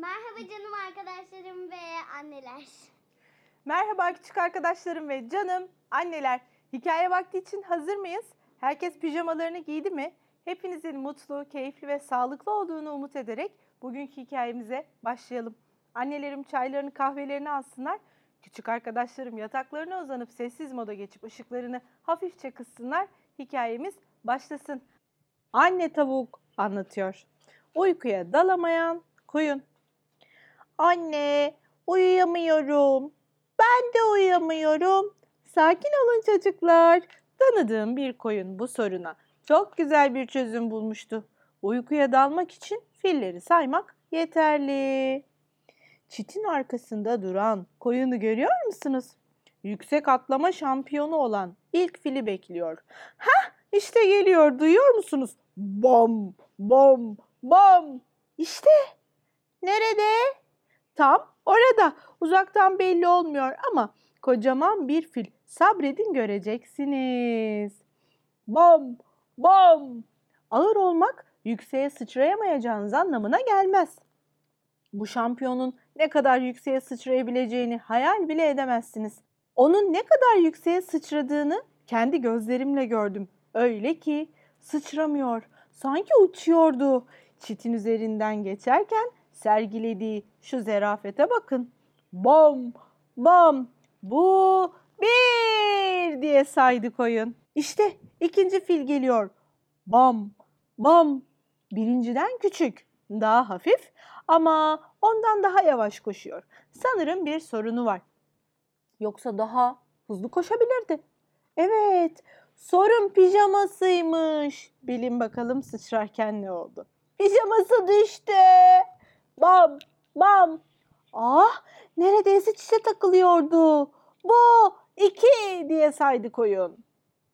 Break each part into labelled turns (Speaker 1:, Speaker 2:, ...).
Speaker 1: Merhaba canım arkadaşlarım ve anneler.
Speaker 2: Merhaba küçük arkadaşlarım ve canım anneler. Hikaye vakti için hazır mıyız? Herkes pijamalarını giydi mi? Hepinizin mutlu, keyifli ve sağlıklı olduğunu umut ederek bugünkü hikayemize başlayalım. Annelerim çaylarını, kahvelerini alsınlar. Küçük arkadaşlarım yataklarına uzanıp sessiz moda geçip ışıklarını hafifçe kıssınlar. Hikayemiz başlasın. Anne tavuk anlatıyor. Uykuya dalamayan koyun. Anne, uyuyamıyorum. Ben de uyuyamıyorum. Sakin olun çocuklar. Tanıdığım bir koyun bu soruna çok güzel bir çözüm bulmuştu. Uykuya dalmak için filleri saymak yeterli. Çitin arkasında duran koyunu görüyor musunuz? Yüksek atlama şampiyonu olan ilk fili bekliyor. Hah işte geliyor duyuyor musunuz? Bom bom bom. İşte nerede? Tam orada. Uzaktan belli olmuyor ama kocaman bir fil. Sabredin göreceksiniz. Bom, bom. Ağır olmak yükseğe sıçrayamayacağınız anlamına gelmez. Bu şampiyonun ne kadar yükseğe sıçrayabileceğini hayal bile edemezsiniz. Onun ne kadar yükseğe sıçradığını kendi gözlerimle gördüm. Öyle ki sıçramıyor. Sanki uçuyordu. Çitin üzerinden geçerken sergilediği şu zerafete bakın. Bom, bom, bu bir diye saydı koyun. İşte ikinci fil geliyor. Bom, bom. Birinciden küçük, daha hafif ama ondan daha yavaş koşuyor. Sanırım bir sorunu var. Yoksa daha hızlı koşabilirdi. Evet, sorun pijamasıymış. Bilin bakalım sıçrarken ne oldu? Pijaması düştü. Bam, bam. Ah, neredeyse çişe takılıyordu. Bu iki diye saydı koyun.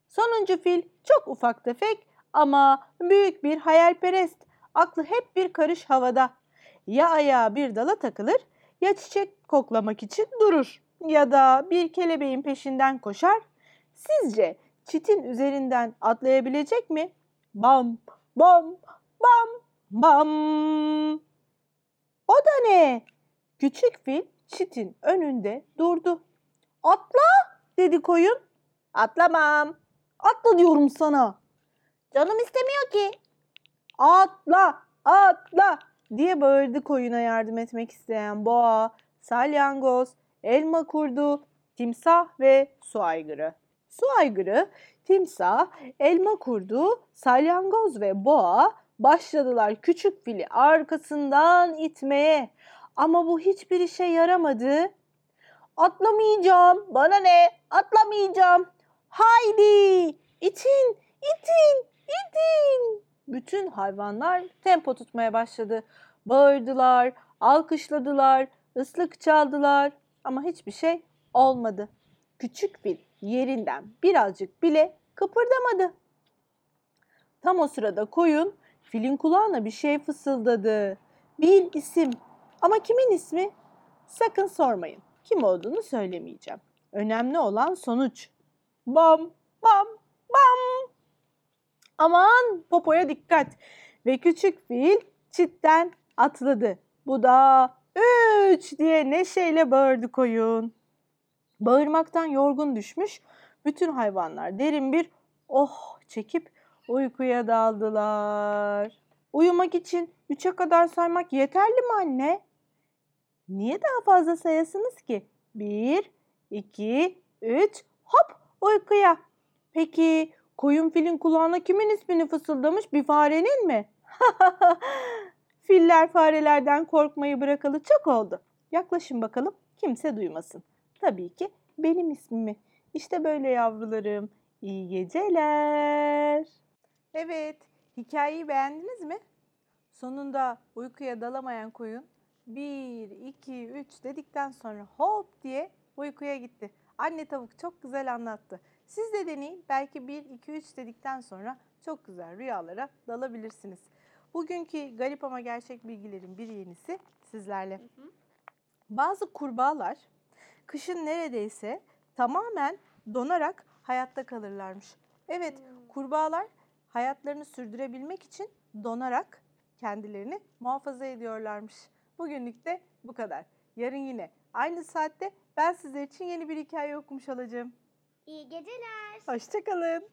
Speaker 2: Sonuncu fil çok ufak tefek ama büyük bir hayalperest. Aklı hep bir karış havada. Ya ayağı bir dala takılır ya çiçek koklamak için durur ya da bir kelebeğin peşinden koşar. Sizce çitin üzerinden atlayabilecek mi? Bam, bam, bam, bam. O da ne? Küçük fil çitin önünde durdu. Atla dedi koyun. Atlamam. Atla diyorum sana. Canım istemiyor ki. Atla, atla diye bağırdı koyuna yardım etmek isteyen boğa, salyangoz, elma kurdu, timsah ve su aygırı. Su aygırı, timsah, elma kurdu, salyangoz ve boğa başladılar küçük fili arkasından itmeye. Ama bu hiçbir işe yaramadı. Atlamayacağım. Bana ne? Atlamayacağım. Haydi! İtin! İtin! İtin! Bütün hayvanlar tempo tutmaya başladı. Bağırdılar, alkışladılar, ıslık çaldılar ama hiçbir şey olmadı. Küçük fil yerinden birazcık bile kıpırdamadı. Tam o sırada koyun filin kulağına bir şey fısıldadı. Bir isim. Ama kimin ismi? Sakın sormayın. Kim olduğunu söylemeyeceğim. Önemli olan sonuç. Bam, bam, bam. Aman popoya dikkat. Ve küçük fil çitten atladı. Bu da üç diye neşeyle bağırdı koyun. Bağırmaktan yorgun düşmüş. Bütün hayvanlar derin bir oh çekip uykuya daldılar. Uyumak için üçe kadar saymak yeterli mi anne? Niye daha fazla sayasınız ki? Bir, iki, üç, hop uykuya. Peki koyun filin kulağına kimin ismini fısıldamış? Bir farenin mi? Filler farelerden korkmayı bırakalı çok oldu. Yaklaşın bakalım kimse duymasın. Tabii ki benim ismimi. İşte böyle yavrularım. İyi geceler. Evet, hikayeyi beğendiniz mi? Sonunda uykuya dalamayan koyun 1, 2, 3 dedikten sonra hop diye uykuya gitti. Anne tavuk çok güzel anlattı. Siz de deneyin. Belki 1, 2, 3 dedikten sonra çok güzel rüyalara dalabilirsiniz. Bugünkü garip ama gerçek bilgilerin bir yenisi sizlerle. Bazı kurbağalar kışın neredeyse tamamen donarak hayatta kalırlarmış. Evet, kurbağalar hayatlarını sürdürebilmek için donarak kendilerini muhafaza ediyorlarmış. Bugünlük de bu kadar. Yarın yine aynı saatte ben sizler için yeni bir hikaye okumuş olacağım.
Speaker 1: İyi geceler.
Speaker 2: Hoşçakalın.